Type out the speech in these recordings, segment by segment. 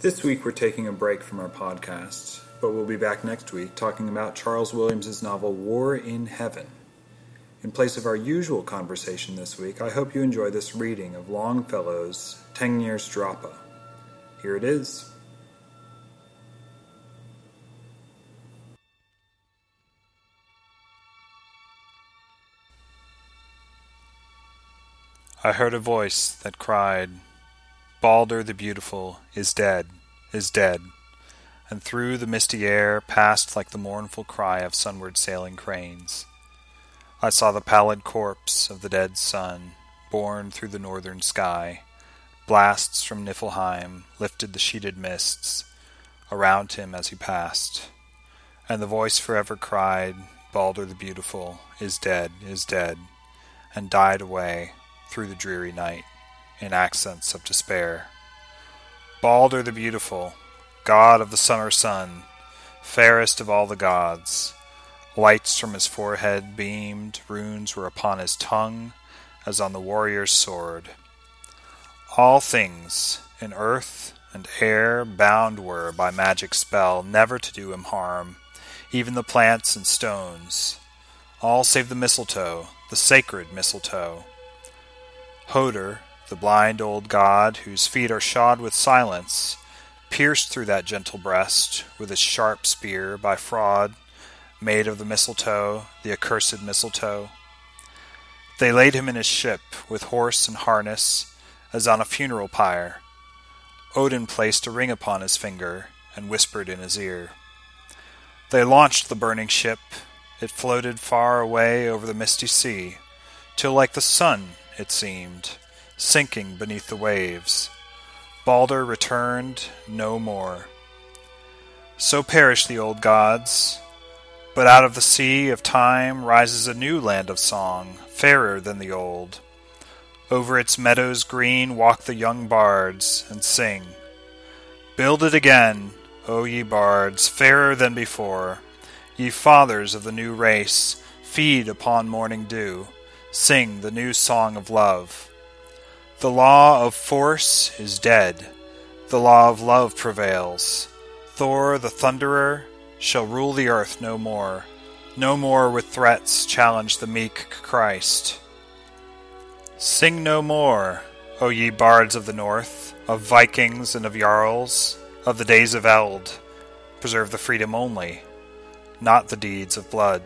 This week we're taking a break from our podcast, but we'll be back next week talking about Charles Williams' novel War in Heaven. In place of our usual conversation this week, I hope you enjoy this reading of Longfellow's Tegnér's Drapa. Here it is. I heard a voice that cried, Balder the Beautiful is dead, is dead, and through the misty air passed like the mournful cry of sunward sailing cranes. I saw the pallid corpse of the dead sun, borne through the northern sky. Blasts from Niflheim lifted the sheeted mists around him as he passed, and the voice forever cried, Balder the Beautiful is dead, is dead, and died away through the dreary night in accents of despair. Balder the Beautiful, god of the summer sun, fairest of all the gods, lights from his forehead beamed, runes were upon his tongue, as on the warrior's sword. All things, in earth and air, bound were by magic spell never to do him harm, even the plants and stones, all save the mistletoe, the sacred mistletoe, Hoder, the blind old god whose feet are shod with silence, pierced through that gentle breast with his sharp spear by fraud, made of the mistletoe, the accursed mistletoe. They laid him in his ship with horse and harness, as on a funeral pyre. Odin placed a ring upon his finger and whispered in his ear. They launched the burning ship. It floated far away over the misty sea, till like the sun it seemed, sinking beneath the waves. Balder returned no more. So perish the old gods, but out of the sea of time rises a new land of song, fairer than the old. Over its meadows green walk the young bards and sing. Build it again, O ye bards, fairer than before. Ye fathers of the new race, feed upon morning dew sing the new song of love. The law of force is dead, the law of love prevails. Thor the Thunderer shall rule the earth no more, no more with threats challenge the meek Christ. Sing no more, O ye bards of the north, of Vikings and of Jarls, of the days of Eld. Preserve the freedom only, not the deeds of blood.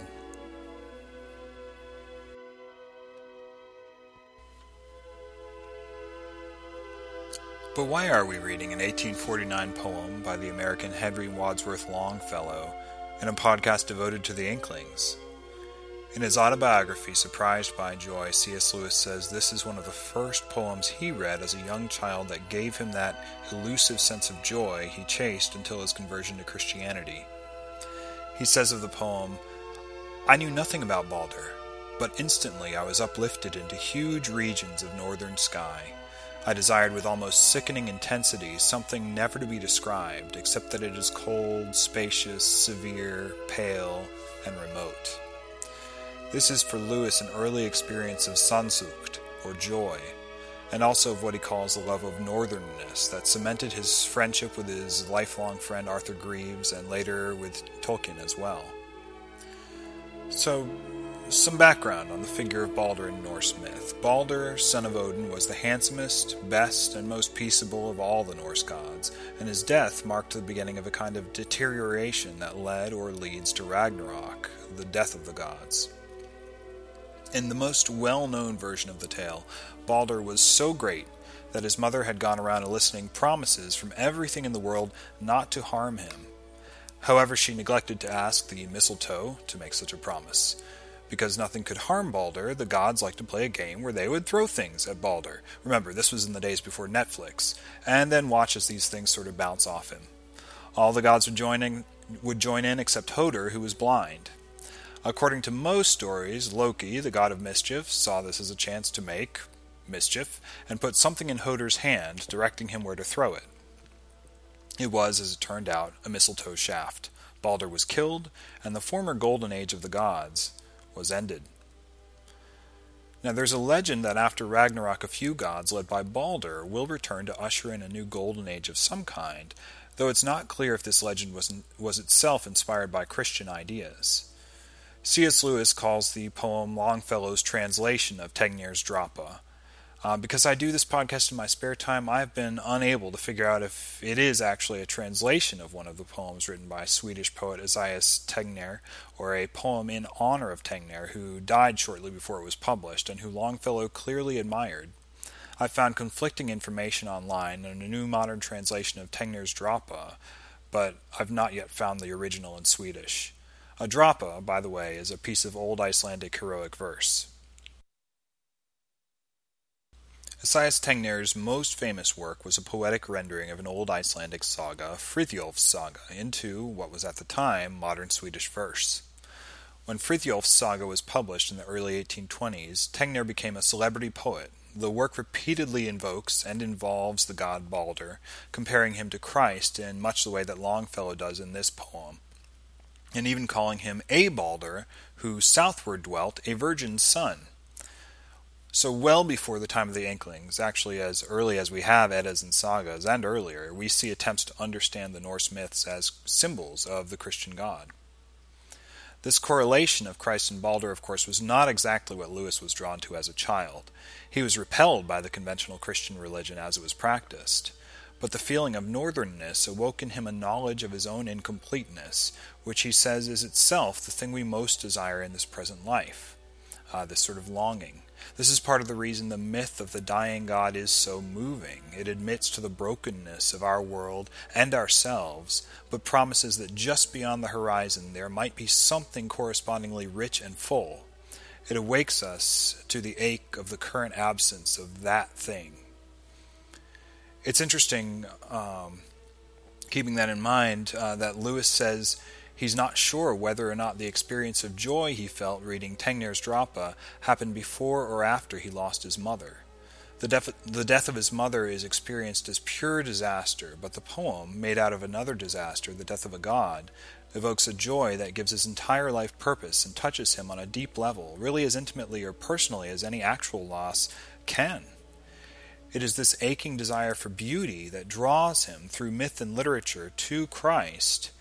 But why are we reading an 1849 poem by the American Henry Wadsworth Longfellow in a podcast devoted to the Inklings? In his autobiography, Surprised by Joy, C.S. Lewis says this is one of the first poems he read as a young child that gave him that elusive sense of joy he chased until his conversion to Christianity. He says of the poem, I knew nothing about Balder, but instantly I was uplifted into huge regions of northern sky I desired with almost sickening intensity something never to be described, except that it is cold, spacious, severe, pale, and remote. This is for Lewis an early experience of Sehnsucht, or joy, and also of what he calls the love of northernness that cemented his friendship with his lifelong friend Arthur Greeves and later with Tolkien as well. So, some background on the figure of Balder in Norse myth. Balder, son of Odin, was the handsomest, best, and most peaceable of all the Norse gods, and his death marked the beginning of a kind of deterioration that led or leads to Ragnarok, the death of the gods. In the most well known version of the tale, Balder was so great that his mother had gone around eliciting promises from everything in the world not to harm him. However, she neglected to ask the mistletoe to make such a promise. Because nothing could harm Balder, the gods liked to play a game where they would throw things at Balder. Remember, this was in the days before Netflix, and then watch as these things sort of bounce off him. All the gods would join in, would join in except Hoder, who was blind. According to most stories, Loki, the god of mischief, saw this as a chance to make mischief and put something in Hoder's hand, directing him where to throw it. It was, as it turned out, a mistletoe shaft. Balder was killed, and the former golden age of the gods was ended. Now, there's a legend that after Ragnarok, a few gods, led by Balder, will return to usher in a new golden age of some kind, though it's not clear if this legend was, was itself inspired by Christian ideas. C.S. Lewis calls the poem Longfellow's translation of Tegnér's Drapa. Uh, because I do this podcast in my spare time, I've been unable to figure out if it is actually a translation of one of the poems written by Swedish poet Esaias Tegnér, or a poem in honor of Tegnér, who died shortly before it was published and who Longfellow clearly admired. I found conflicting information online and a new modern translation of Tegnér's Drapa, but I've not yet found the original in Swedish. A drapa, by the way, is a piece of Old Icelandic heroic verse. Esaias Tegnér's most famous work was a poetic rendering of an old Icelandic saga, Frithjof's saga, into what was at the time modern Swedish verse. When Frithjof's saga was published in the early 1820s, Tegnér became a celebrity poet. The work repeatedly invokes and involves the god Balder, comparing him to Christ in much the way that Longfellow does in this poem, and even calling him a Balder, who southward dwelt, a virgin's son. So, well before the time of the Inklings, actually as early as we have Eddas and sagas, and earlier, we see attempts to understand the Norse myths as symbols of the Christian God. This correlation of Christ and Balder, of course, was not exactly what Lewis was drawn to as a child. He was repelled by the conventional Christian religion as it was practiced. But the feeling of northernness awoke in him a knowledge of his own incompleteness, which he says is itself the thing we most desire in this present life, uh, this sort of longing. This is part of the reason the myth of the dying God is so moving. It admits to the brokenness of our world and ourselves, but promises that just beyond the horizon there might be something correspondingly rich and full. It awakes us to the ache of the current absence of that thing. It's interesting, um, keeping that in mind, uh, that Lewis says He's not sure whether or not the experience of joy he felt reading Tegnér's Drapa happened before or after he lost his mother. The, def- the death of his mother is experienced as pure disaster, but the poem, made out of another disaster, the death of a god, evokes a joy that gives his entire life purpose and touches him on a deep level, really as intimately or personally as any actual loss can. It is this aching desire for beauty that draws him through myth and literature to Christ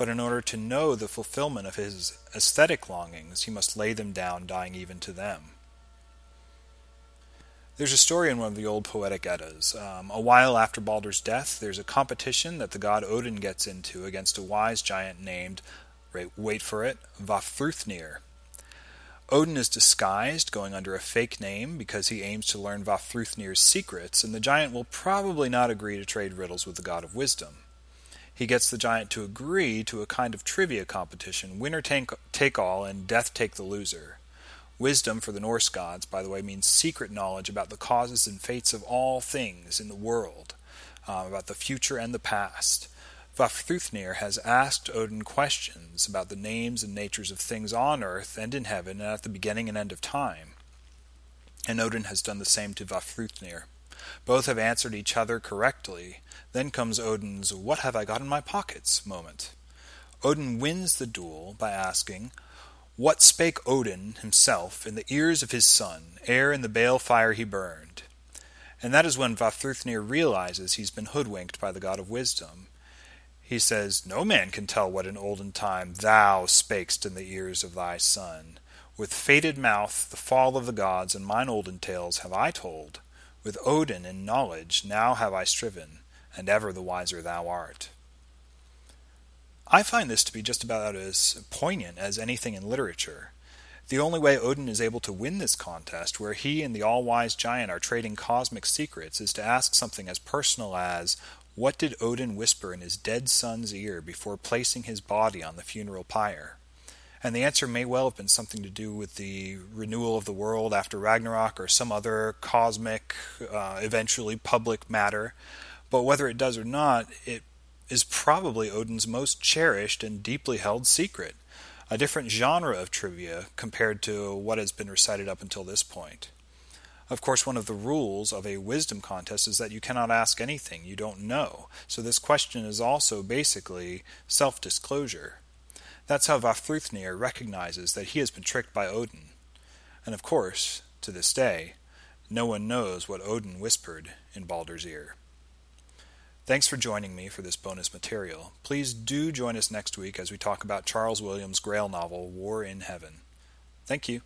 but in order to know the fulfillment of his aesthetic longings, he must lay them down, dying even to them. There's a story in one of the old poetic Eddas. Um, a while after Balder's death, there's a competition that the god Odin gets into against a wise giant named, wait for it, Vafthrûdnir. Odin is disguised, going under a fake name, because he aims to learn Vafthrûdnir's secrets, and the giant will probably not agree to trade riddles with the god of wisdom. He gets the giant to agree to a kind of trivia competition winner take, take all and death take the loser. Wisdom for the Norse gods, by the way, means secret knowledge about the causes and fates of all things in the world, um, about the future and the past. Vafthrûdnir has asked Odin questions about the names and natures of things on earth and in heaven and at the beginning and end of time. And Odin has done the same to Vafthrûdnir. Both have answered each other correctly. Then comes Odin's What have I got in my pockets moment. Odin wins the duel by asking, What spake Odin himself in the ears of his son, ere in the bale fire he burned? And that is when Vafthrûdnir realizes he's been hoodwinked by the god of wisdom. He says, No man can tell what in olden time thou spakest in the ears of thy son. With fated mouth the fall of the gods and mine olden tales have I told. With Odin in knowledge now have I striven, and ever the wiser thou art. I find this to be just about as poignant as anything in literature. The only way Odin is able to win this contest, where he and the all wise giant are trading cosmic secrets, is to ask something as personal as What did Odin whisper in his dead son's ear before placing his body on the funeral pyre? And the answer may well have been something to do with the renewal of the world after Ragnarok or some other cosmic, uh, eventually public matter. But whether it does or not, it is probably Odin's most cherished and deeply held secret, a different genre of trivia compared to what has been recited up until this point. Of course, one of the rules of a wisdom contest is that you cannot ask anything you don't know, so this question is also basically self disclosure. That's how Vafthrûdnir recognizes that he has been tricked by Odin. And of course, to this day, no one knows what Odin whispered in Balder's ear. Thanks for joining me for this bonus material. Please do join us next week as we talk about Charles Williams' Grail novel, War in Heaven. Thank you.